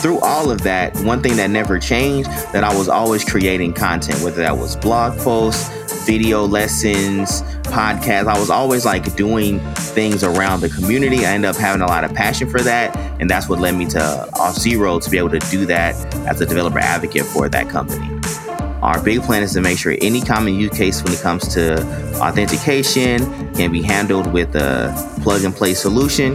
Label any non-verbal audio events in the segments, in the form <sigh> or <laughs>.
through all of that, one thing that never changed that I was always creating content, whether that was blog posts, video lessons, podcasts. I was always like doing things around the community. I ended up having a lot of passion for that. And that's what led me to Auth0 to be able to do that as a developer advocate for that company. Our big plan is to make sure any common use case when it comes to authentication can be handled with a plug and play solution.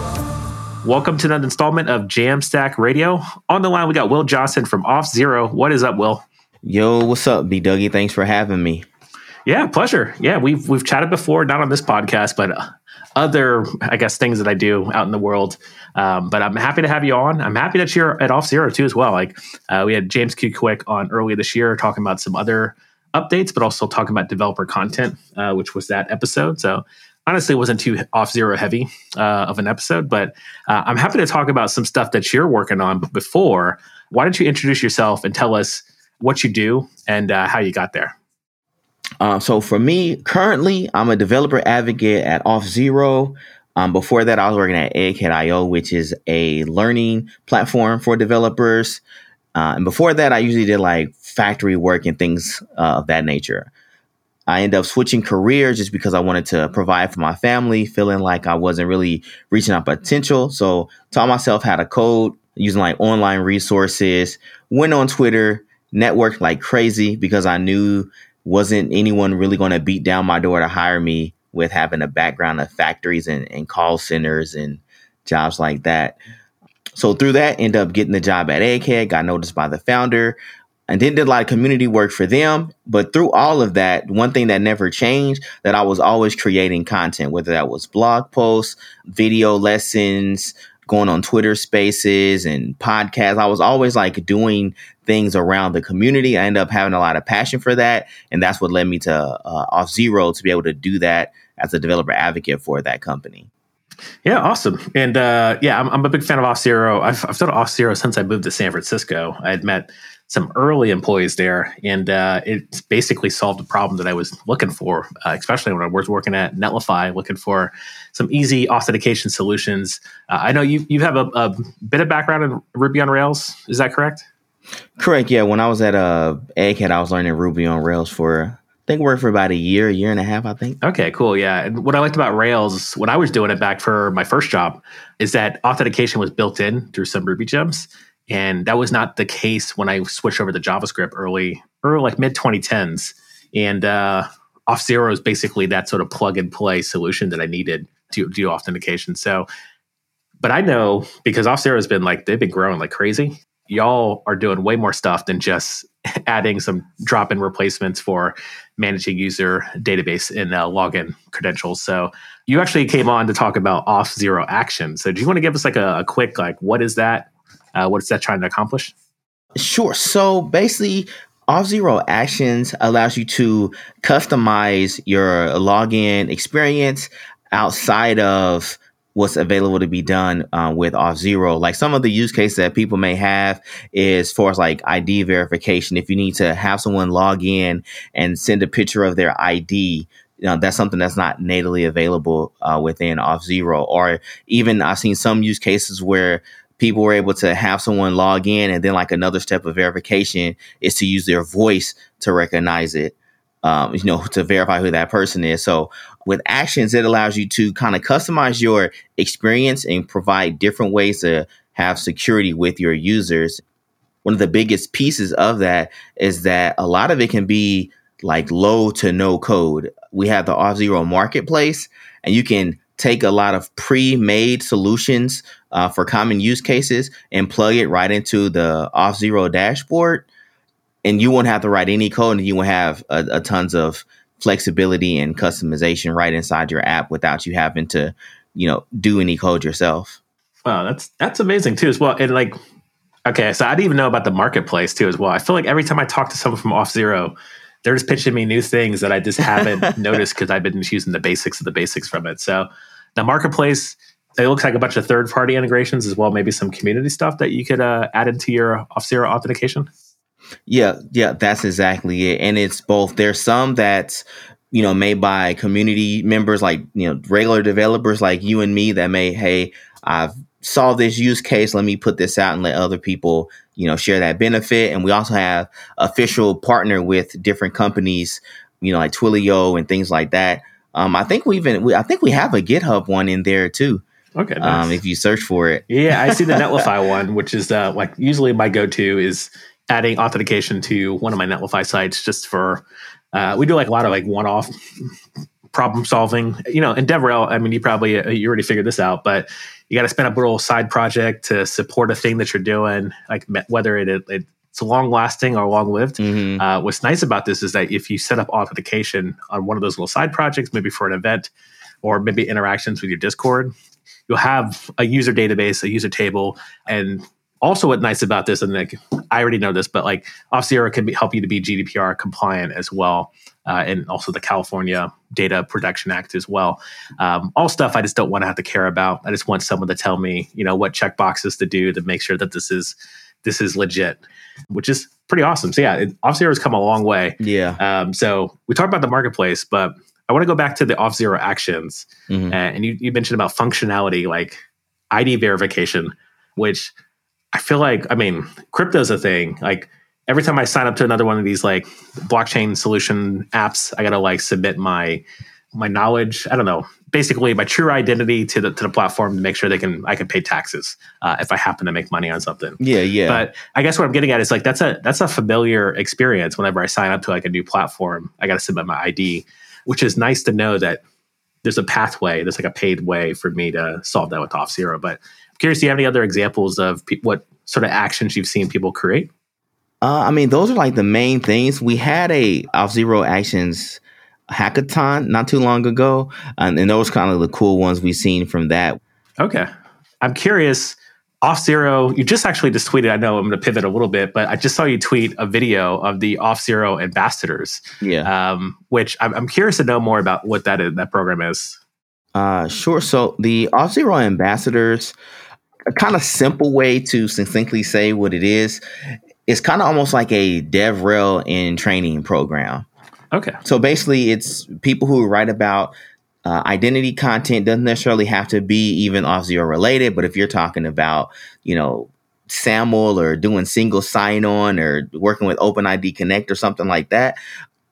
Welcome to another installment of Jamstack Radio. On the line, we got Will Johnson from Auth0. What is up, Will? Yo, what's up, B Dougie? Thanks for having me. Yeah, pleasure. Yeah, we've we've chatted before, not on this podcast, but other, I guess, things that I do out in the world. Um, but I'm happy to have you on. I'm happy that you're at Auth0 too, as well. Like uh, we had James Q Quick on earlier this year talking about some other updates, but also talking about developer content, uh, which was that episode. So honestly wasn't too Auth0 heavy uh, of an episode, but uh, I'm happy to talk about some stuff that you're working on. But before, why don't you introduce yourself and tell us what you do and uh, how you got there? Uh, so for me, currently, I'm a developer advocate at Auth0. Um, before that, I was working at Egghead.io, which is a learning platform for developers. Uh, and before that, I usually did like factory work and things uh, of that nature. I ended up switching careers just because I wanted to provide for my family, feeling like I wasn't really reaching our potential. So taught myself how to code using like online resources, went on Twitter, networked like crazy because I knew wasn't anyone really going to beat down my door to hire me with having a background of factories and, and call centers and jobs like that. So through that, ended up getting the job at Egghead, got noticed by the founder, and then did a lot of community work for them. But through all of that, one thing that never changed that I was always creating content, whether that was blog posts, video lessons, going on Twitter spaces and podcasts. I was always like doing things around the community. I ended up having a lot of passion for that. And that's what led me to uh, Auth0 to be able to do that as a developer advocate for that company. Yeah, awesome. And uh, yeah, I'm, I'm, a big fan of Auth0. I've, I've done Auth0 since I moved to San Francisco. I had met some early employees there, and uh, it basically solved the problem that I was looking for, uh, especially when I was working at Netlify, looking for some easy authentication solutions. Uh, I know you you have a, a, bit of background in Ruby on Rails. Is that correct? Correct. Yeah. When I was at uh, Egghead, I was learning Ruby on Rails for I think worked for about a year, a year and a half, I think. Okay, cool. Yeah. And what I liked about Rails when I was doing it back for my first job is that authentication was built in through some Ruby gems. And that was not the case when I switched over to JavaScript early, or like mid 2010s. And uh, Auth0 is basically that sort of plug and play solution that I needed to do authentication. So, but I know because Auth0 has been like, they've been growing like crazy. Y'all are doing way more stuff than just <laughs> adding some drop in replacements for managing user database and uh, login credentials. So you actually came on to talk about Auth0 action. So do you want to give us like a, a quick, like, what is that? Uh, what is that trying to accomplish? Sure. So basically, Auth0 Actions allows you to customize your login experience outside of what's available to be done uh, with Auth0. Like some of the use cases that people may have is for like ID verification. If you need to have someone log in and send a picture of their ID, you know, that's something that's not natively available uh, within Auth0. Or even I've seen some use cases where people were able to have someone log in and then like another step of verification is to use their voice to recognize it um, you know to verify who that person is. So with actions it allows you to kind of customize your experience and provide different ways to have security with your users. One of the biggest pieces of that is that a lot of it can be like low to no code. We have the Auth0 marketplace and you can take a lot of pre-made solutions uh, for common use cases and plug it right into the Auth0 dashboard and you won't have to write any code and you will have a, a, tons of flexibility and customization right inside your app without you having to you know do any code yourself wow that's that's amazing too as well and like Okay, so I didn't even know about the marketplace too as well. I feel like every time I talk to someone from Auth0 they're just pitching me new things that I just haven't <laughs> noticed because I've been just using the basics of the basics from it. So the marketplace, it looks like a bunch of third party integrations as well, maybe some community stuff that you could uh, add into your Auth0 authentication. Yeah, yeah, that's exactly it. And it's both. There's some that's you know made by community members, like you know regular developers like you and me that may, hey, I've solved this use case. Let me put this out and let other people you know share that benefit. And we also have official partner with different companies, you know, like Twilio and things like that. Um, I think we even we, I think we have a GitHub one in there too. Okay, um, nice. um, if you search for it. Yeah, I see the <laughs> Netlify one, which is uh, like usually my go-to is adding authentication to one of my Netlify sites just for uh, we do like a lot of like one-off problem solving. You know, in DevRel, I mean, you probably uh, you already figured this out, but you got to spin up a little side project to support a thing that you're doing, like whether it, it it's long lasting or long lived. Mm-hmm. Uh, what's nice about this is that if you set up authentication on one of those little side projects, maybe for an event or maybe interactions with your Discord, you'll have a user database, a user table, and also what's nice about this, and like I already know this, but like Auth0 can be, help you to be GDPR compliant as well, uh, and also the California Data Protection Act as well. Um, all stuff I just don't want to have to care about. I just want someone to tell me, you know, what check boxes to do to make sure that this is this is legit, which is pretty awesome. So yeah, it, Auth0 has come a long way. Yeah. Um, so we talked about the marketplace, but I want to go back to the Auth0 actions, mm-hmm. uh, and you, you mentioned about functionality like ID verification, which I feel like, I mean, crypto's a thing. Like every time I sign up to another one of these like blockchain solution apps, I gotta like submit my my knowledge. I don't know, basically my true identity to the to the platform to make sure they can I can pay taxes uh, if I happen to make money on something. Yeah, yeah. But I guess what I'm getting at is like that's a that's a familiar experience. Whenever I sign up to like a new platform, I got to submit my ID, which is nice to know that there's a pathway. There's like a paid way for me to solve that with Auth0. But I'm curious, do you have any other examples of pe- what sort of actions you've seen people create? Uh, I mean, those are like the main things. We had a Auth0 actions hackathon not too long ago, and, and those kind of the cool ones we've seen from that. Okay, I'm curious. Auth0, you just actually just tweeted. I know I'm going to pivot a little bit, but I just saw you tweet a video of the Auth0 ambassadors. Yeah. Um, which I'm, I'm curious to know more about what that is, that program is. Uh, sure. So the Auth0 ambassadors a kind of simple way to succinctly say what it is. It's kind of almost like a DevRel in training program. Okay. So basically, it's people who write about uh, identity content doesn't necessarily have to be even Auth0 related, but if you're talking about, you know, SAML or doing single sign on or working with OpenID Connect or something like that,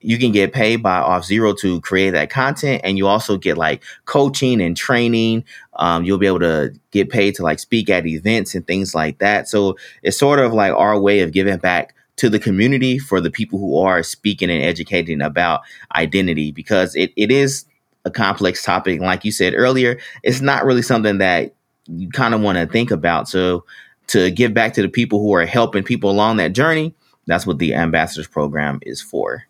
you can get paid by Auth0 to create that content and you also get like coaching and training um, you'll be able to get paid to like speak at events and things like that so it's sort of like our way of giving back to the community for the people who are speaking and educating about identity because it, it is a complex topic. Like you said earlier it's not really something that you kind of want to think about. So to give back to the people who are helping people along that journey that's what the ambassadors program is for.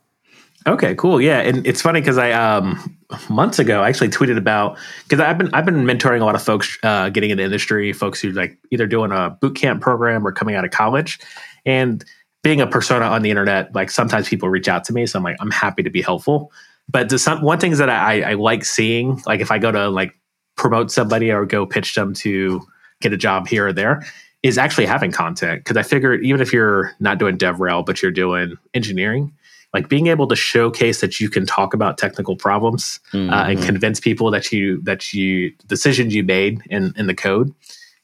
Okay, cool. Yeah, and it's funny because I um months ago I actually tweeted about because I've been I've been mentoring a lot of folks uh, getting into industry, folks who like either doing a boot camp program or coming out of college, and being a persona on the internet, like sometimes people reach out to me, so I'm like I'm happy to be helpful. But the some one things that I, I like seeing, like if I go to like promote somebody or go pitch them to get a job here or there, is actually having content because I figure even if you're not doing DevRel but you're doing engineering like being able to showcase that you can talk about technical problems mm-hmm. uh, and mm-hmm. convince people that you that you decisions you made in in the code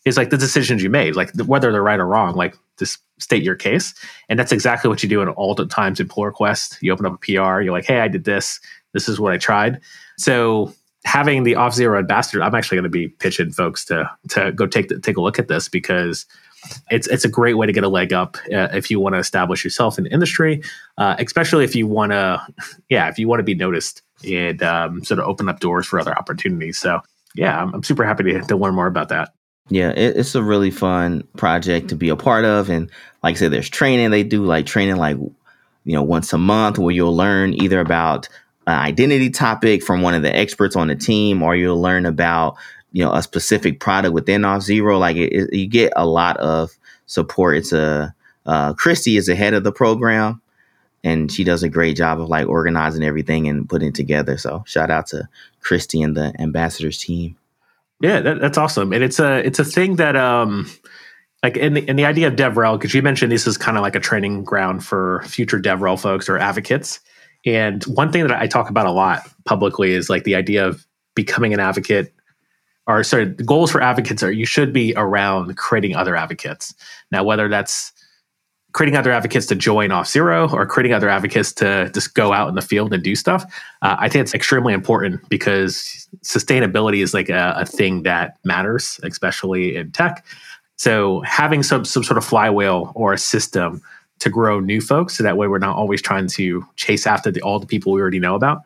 is like the decisions you made like whether they're right or wrong like just state your case and that's exactly what you do in all the times in pull request you open up a pr you're like hey i did this this is what i tried so having the Auth0 ambassador i'm actually going to be pitching folks to to go take the, take a look at this because it's it's a great way to get a leg up uh, if you want to establish yourself in the industry, uh, especially if you want to, <laughs> yeah, if you want to be noticed and um, sort of open up doors for other opportunities. So yeah, I'm, I'm super happy to, to learn more about that. Yeah, it, it's a really fun project to be a part of, and like I said, there's training they do, like training like you know once a month where you'll learn either about an identity topic from one of the experts on the team, or you'll learn about you know a specific product within Auth0 like it, it, you get a lot of support. It's a uh, Christy is the head of the program, and she does a great job of like organizing everything and putting it together. So shout out to Christy and the ambassadors team. Yeah, that, that's awesome, and it's a it's a thing that um like in the in the idea of DevRel because you mentioned this is kind of like a training ground for future DevRel folks or advocates. And one thing that I talk about a lot publicly is like the idea of becoming an advocate or sorry, the goals for advocates are you should be around creating other advocates. Now, whether that's creating other advocates to join Auth0 or creating other advocates to just go out in the field and do stuff, uh, I think it's extremely important because sustainability is like a, a, thing that matters, especially in tech. So having some some sort of flywheel or a system to grow new folks, so that way we're not always trying to chase after the, all the people we already know about.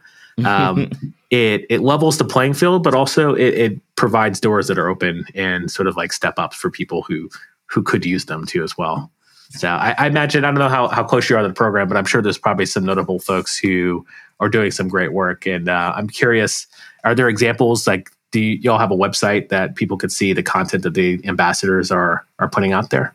Um, <laughs> it it levels the playing field, but also it, it provides doors that are open and sort of like step ups for people who who could use them too as well. So I, I, imagine I don't know how, how close you are to the program, but I'm sure there's probably some notable folks who are doing some great work. And uh, I'm curious, are there examples like do you, y'all have a website that people could see the content that the ambassadors are are putting out there?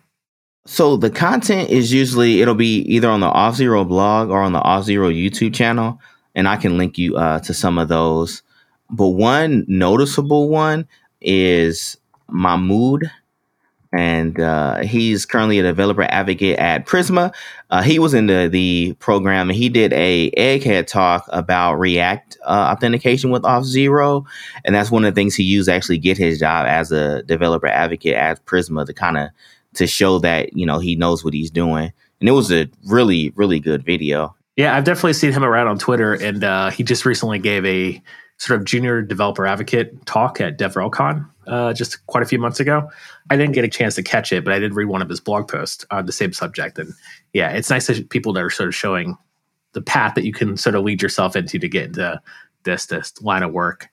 So the content is usually it'll be either on the Auth0 blog or on the Auth0 YouTube channel, and I can link you uh, to some of those. But one noticeable one is Mahmoud and uh, he's currently a developer advocate at Prisma. Uh, he was in the, the program and he did a egghead talk about React uh, authentication with Auth0, and that's one of the things he used to actually get his job as a developer advocate at Prisma to kind of to show that you know he knows what he's doing. And it was a really really good video. Yeah, I've definitely seen him around on Twitter, and uh, he just recently gave a sort of junior developer advocate talk at DevRelCon uh, just quite a few months ago. I didn't get a chance to catch it, but I did read one of his blog posts on the same subject. And yeah, it's nice that people that are sort of showing the path that you can sort of lead yourself into to get into this this line of work.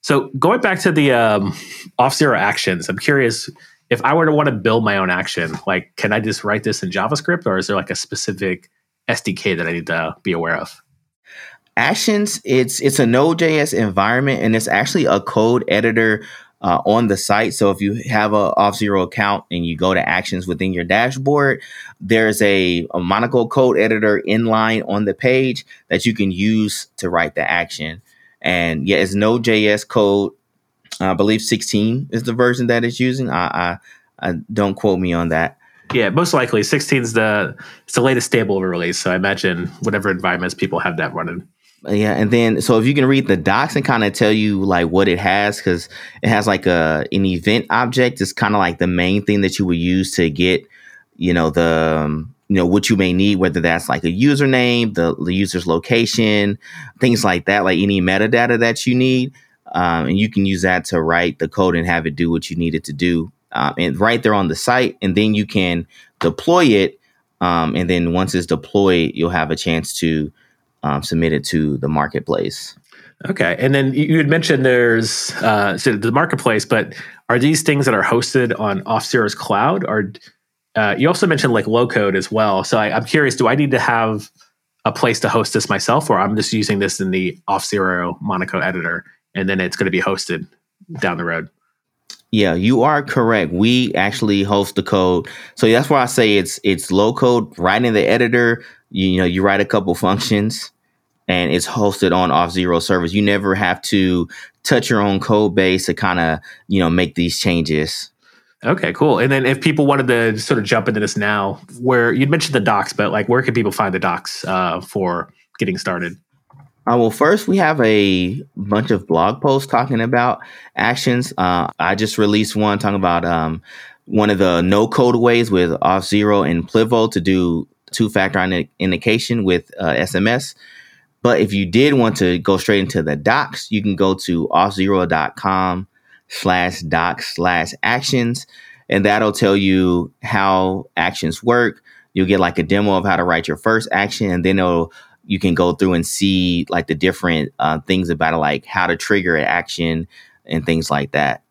So going back to the um, Auth0 actions, I'm curious if I were to want to build my own action, like can I just write this in JavaScript, or is there like a specific SDK that I need to be aware of? Actions, it's it's a Node.js environment, and it's actually a code editor uh, on the site. So if you have a Auth0 account and you go to actions within your dashboard, there's a, a Monaco code editor inline on the page that you can use to write the action. And yeah, it's Node.js code. I believe 16 is the version that it's using. I, I, I don't quote me on that. Yeah, most likely 16 is the it's the latest stable release. So I imagine whatever environments people have that running. Yeah, and then so if you can read the docs and kind of tell you like what it has, because it has like a an event object is kind of like the main thing that you would use to get, you know, the um, you know what you may need, whether that's like a username, the the user's location, things like that, like any metadata that you need, um, and you can use that to write the code and have it do what you need it to do, um, and right there on the site, and then you can deploy it, um, and then once it's deployed, you'll have a chance to um, submitted to the marketplace. Okay, and then you had mentioned there's uh, so the marketplace, but are these things that are hosted on Auth0's cloud? Or uh, you also mentioned like low code as well. So I, I'm curious, do I need to have a place to host this myself, or I'm just using this in the Auth0 Monaco editor, and then it's going to be hosted down the road? Yeah, you are correct. We actually host the code, so that's why I say it's it's low code right in the editor. You, you know, you write a couple functions, and it's hosted on Auth0 servers. You never have to touch your own code base to kind of, you know, make these changes. Okay, cool. And then if people wanted to sort of jump into this now, where you'd mentioned the docs, but like where can people find the docs uh, for getting started? Uh, well, first we have a bunch of blog posts talking about actions. Uh, I just released one talking about um, one of the no code ways with Auth0 and Plivo to do two factor authentication with uh, SMS. But if you did want to go straight into the docs, you can go to auth0.com slash docs slash actions, and that'll tell you how actions work. You'll get like a demo of how to write your first action, and then it'll you can go through and see like the different uh, things about it, like how to trigger an action and things like that.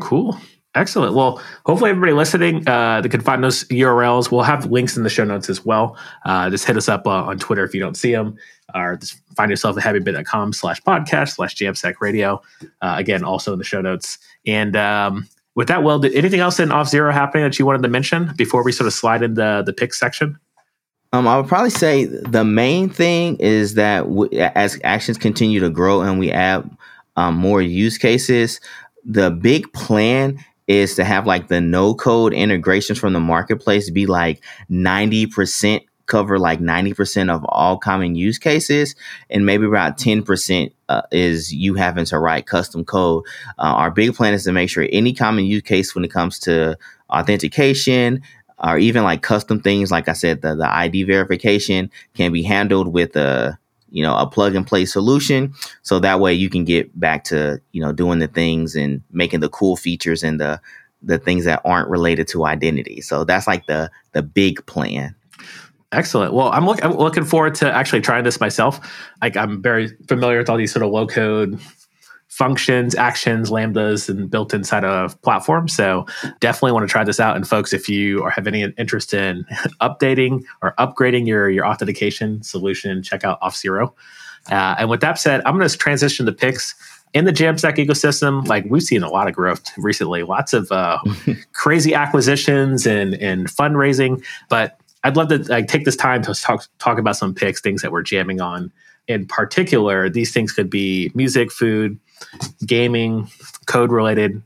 Cool. Excellent. Well, hopefully everybody listening, uh, find those URLs. We'll have links in the show notes as well. Uh, just hit us up uh, on Twitter if you don't see them, or just find yourself at heavybit.com slash podcast slash jamstack radio. Uh, again, also in the show notes. And um, with that, well, did anything else in Auth0 happening that you wanted to mention before we sort of slide into the pick section? Um, I would probably say the main thing is that as actions continue to grow and we add um, more use cases, the big plan is to have like the no code integrations from the marketplace be like 90% cover like 90% of all common use cases and maybe about 10% uh, is you having to write custom code. Uh, our big plan is to make sure any common use case when it comes to authentication or even like custom things like i said the, the id verification can be handled with a you know a plug and play solution so that way you can get back to you know doing the things and making the cool features and the the things that aren't related to identity so that's like the the big plan Excellent. Well, I'm, look, I'm looking forward to actually trying this myself. Like I'm very familiar with all these sort of low code functions, actions, lambdas, and built inside of platforms. So definitely want to try this out. And folks, if you have any interest in <laughs> updating or upgrading your your authentication solution, check out Auth0. Uh, and with that said, I'm going to transition to picks in the Jamstack ecosystem. Like we've seen a lot of growth recently, lots of uh, <laughs> crazy acquisitions and and fundraising, but I'd love to like take this time to talk talk about some picks, things that we're jamming on. In particular, these things could be music, food, gaming, code related.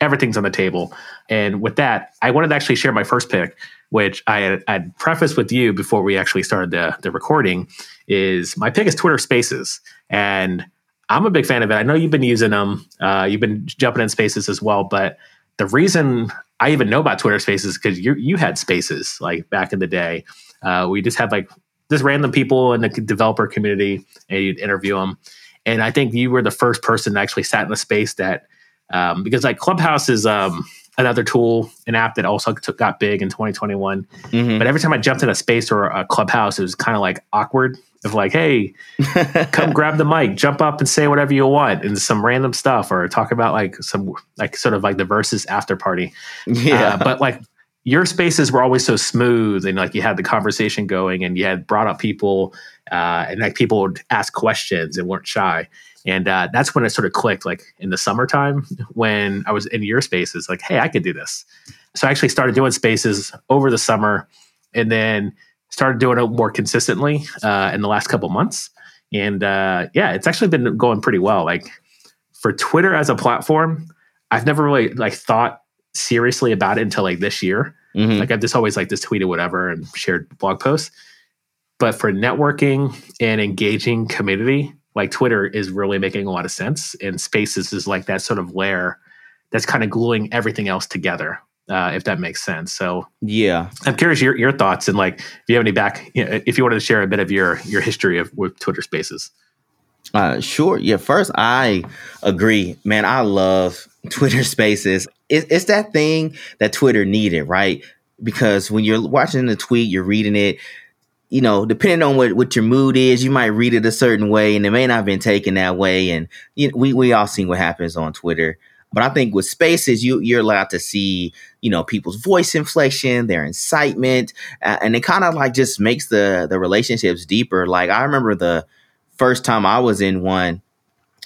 Everything's on the table. And with that, I wanted to actually share my first pick, which I had, prefaced with you before we actually started the, the recording. Is my pick is Twitter Spaces, and I'm a big fan of it. I know you've been using them. Uh, you've been jumping in Spaces as well, but the reason I even know about Twitter Spaces because you you had Spaces like back in the day. Uh, we just had like just random people in the developer community, and you'd interview them. And I think you were the first person that actually sat in a space that um, because like Clubhouse is um, another tool, an app that also took, got big in 2021. Mm-hmm. But every time I jumped in a space or a Clubhouse, it was kind of like awkward of like, hey, <laughs> come grab the mic, jump up and say whatever you want and some random stuff or talk about like some like sort of like the versus after party. Yeah. Uh, but like your spaces were always so smooth and like you had the conversation going and you had brought up people uh, and like people would ask questions and weren't shy. And uh, that's when it sort of clicked, like in the summertime when I was in your spaces, like, hey, I could do this. So I actually started doing spaces over the summer and then started doing it more consistently uh, in the last couple months. And uh, yeah, it's actually been going pretty well. Like for Twitter as a platform, I've never really like thought seriously about it until like this year. Mm-hmm. Like I've just always like just tweeted whatever and shared blog posts. But for networking and engaging community, like Twitter is really making a lot of sense. And Spaces is like that sort of layer that's kind of gluing everything else together uh, if that makes sense. So yeah, I'm curious your your thoughts and like if you have any back, you know, if you wanted to share a bit of your your history of with Twitter Spaces. Uh, sure. Yeah. First, I agree, man. I love Twitter Spaces. It, it's that thing that Twitter needed, right? Because when you're watching the tweet, you're reading it. You know, depending on what, what your mood is, you might read it a certain way, and it may not have been taken that way. And you know, we we all seen what happens on Twitter. But I think with spaces, you you're allowed to see, you know, people's voice inflection, their incitement, uh, and it kind of like just makes the the relationships deeper. Like I remember the first time I was in one,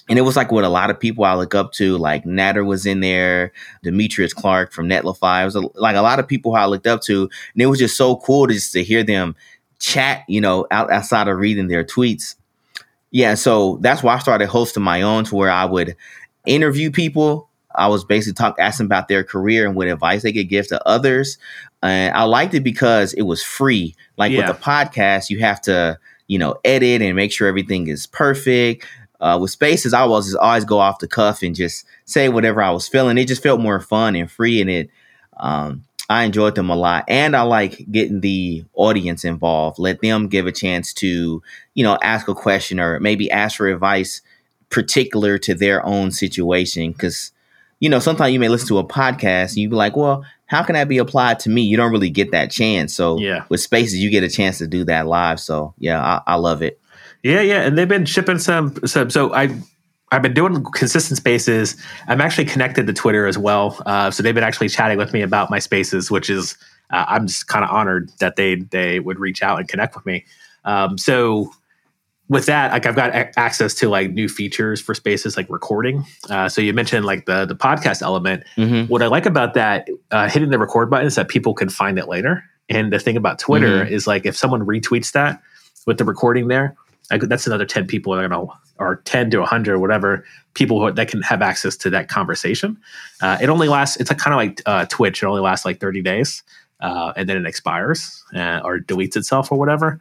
and it was like what a lot of people I look up to, like Nader was in there, Demetrius Clark from Netlify. It was a, like a lot of people who I looked up to, and it was just so cool to just to hear them chat, you know, out, outside of reading their tweets. Yeah, so that's why I started hosting my own, to where I would interview people I was basically talking, asking about their career and what advice they could give to others. And I liked it because it was free. Like yeah. with the podcast, you have to, you know, edit and make sure everything is perfect. Uh, with spaces, I was just always go off the cuff and just say whatever I was feeling. It just felt more fun and free, and it. Um, I enjoyed them a lot, and I like getting the audience involved. Let them give a chance to, you know, ask a question or maybe ask for advice particular to their own situation. Because you know, sometimes you may listen to a podcast and you be like, well, how can that be applied to me? You don't really get that chance. So yeah. with spaces, you get a chance to do that live. So yeah, I, I love it. Yeah, yeah. And they've been shipping some some so I I've been doing consistent spaces. I'm actually connected to Twitter as well. Uh, so they've been actually chatting with me about my spaces, which is uh, I'm just kind of honored that they they would reach out and connect with me. Um, so with that, like I've got a- access to like new features for spaces like recording. Uh, so you mentioned like the the podcast element. Mhm. What I like about that, uh, hitting the record button is that people can find it later. And the thing about Twitter Mhm. is like if someone retweets that with the recording there, could, that's another ten people that are gonna or ten to hundred, whatever people who, that can have access to that conversation. Uh, it only lasts. It's kind of like uh, Twitch. It only lasts like thirty days, uh, and then it expires uh, or deletes itself or whatever.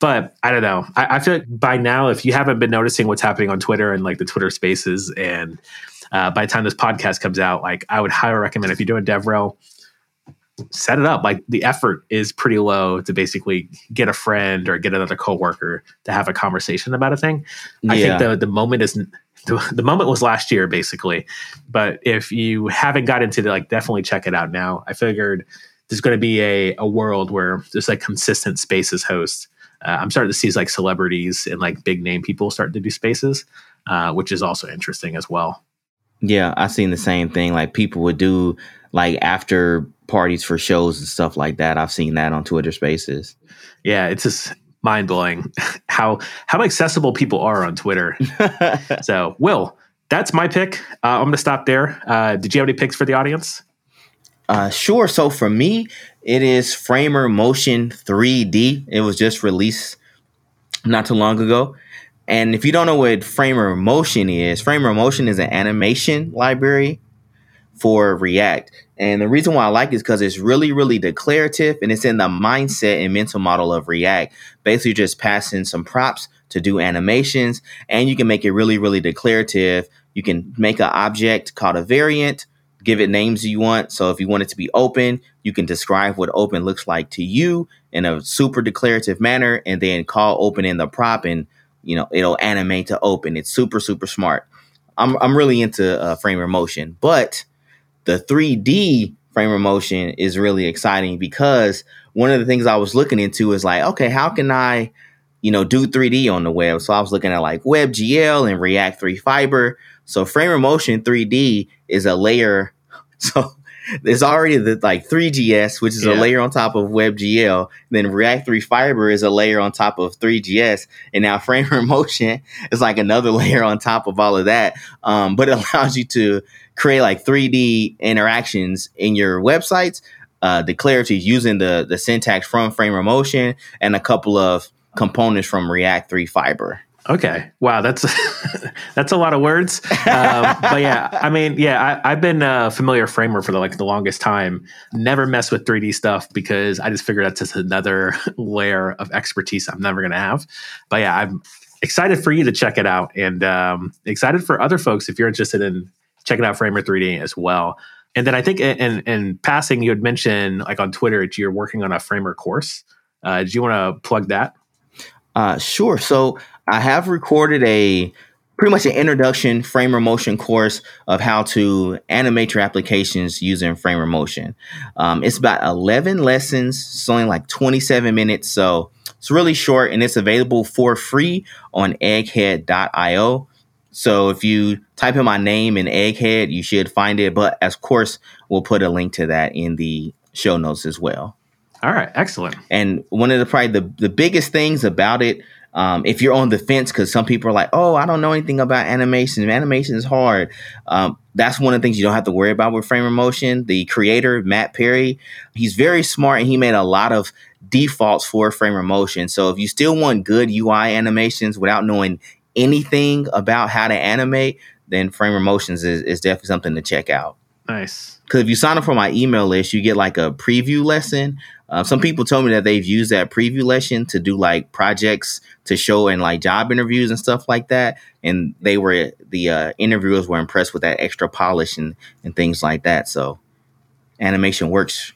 But I don't know. I, I feel like by now, if you haven't been noticing what's happening on Twitter and like the Twitter Spaces, and uh, by the time this podcast comes out, like I would highly recommend if you're doing DevRel, set it up. Like the effort is pretty low to basically get a friend or get another coworker to have a conversation about a thing. I think the the moment is the, the moment was last year basically. But if you haven't got into it, like definitely check it out now. I figured there's going to be a a world where there's like consistent spaces hosts. Uh, I'm starting to see like celebrities and like big name people starting to do spaces, uh, which is also interesting as well. Yeah, I've seen the same thing. Like people would do like after parties for shows and stuff like that. I've seen that on Twitter Spaces. Yeah, it's just mind blowing <laughs> how how accessible people are on Twitter. <laughs> so, Will, that's my pick. Uh, I'm going to stop there. Uh, did you have any picks for the audience? Uh, sure. So for me, it is Framer Motion 3D. It was just released not too long ago. And if you don't know what Framer Motion is, Framer Motion is an animation library for React. And the reason why I like it is because it's really, really declarative and it's in the mindset and mental model of React. Basically, just passing some props to do animations, and you can make it really, really declarative. You can make an object called a variant, give it names you want. So if you want it to be open, you can describe what open looks like to you in a super declarative manner, and then call open in the prop, and you know it'll animate to open. It's super, super smart. I'm I'm really into uh, Framer Motion, but the 3D Framer Motion is really exciting because one of the things I was looking into is like, okay, how can I, you know, do 3D on the web? So I was looking at like WebGL and React Three Fiber. So Framer Motion 3D is a layer. <laughs> So there's already the like Three.js, which is Yeah. a layer on top of WebGL. Then React Three Fiber is a layer on top of Three.js. And now <laughs> Framer Motion is like another <laughs> layer on top of all of that. Um, but it allows you to create like 3D interactions in your websites, uh, declarative using the the syntax from Framer Motion and a couple of components from React Three Fiber. Okay. Wow, that's <laughs> that's a lot of words. Um, but yeah, I mean, yeah, I, I've been a familiar framer for the, like the longest time. Never mess with 3D stuff because I just figured that's just another <laughs> layer of expertise I'm never going to have. But yeah, I'm excited for you to check it out, and um, excited for other folks if you're interested in checking out Framer 3D as well. And then I think in, in, in passing, you had mentioned like on Twitter that you're working on a Framer course. Uh, did you want to plug that? Uh, sure. So I have recorded a pretty much an introduction Framer Motion course of how to animate your applications using Framer Motion. Um, it's about 11 lessons. It's only like 27 minutes. So it's really short and it's available for free on egghead.io. So if you type in my name in Egghead, you should find it. But of course, we'll put a link to that in the show notes as well. All right, excellent. And one of the probably the, the biggest things about it, um, if you're on the fence, because some people are like, oh, I don't know anything about animation. Animation is hard. Um, that's one of the things you don't have to worry about with Framer Motion. The creator, Matt Perry, he's very smart and he made a lot of defaults for Framer Motion. So if you still want good UI animations without knowing anything about how to animate, then Framer Motions is, is definitely something to check out Nice. because if you sign up for my email list, you get like a preview lesson. Uh, some people told me that they've used that preview lesson to do like projects to show in like job interviews and stuff like that, and they were the uh, interviewers were impressed with that extra polish and and things like that. So animation works.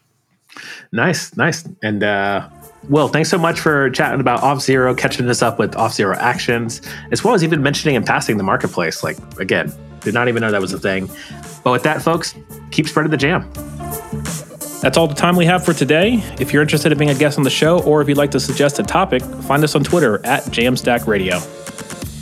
Nice, nice. And uh Will, thanks so much for chatting about Auth0, catching us up with Auth0 actions, as well as even mentioning and passing the marketplace. Like again, did not even know that was a thing. But with that, folks, keep spreading the jam. That's all the time we have for today. If you're interested in being a guest on the show, or if you'd like to suggest a topic, find us on Twitter at Jamstack Radio.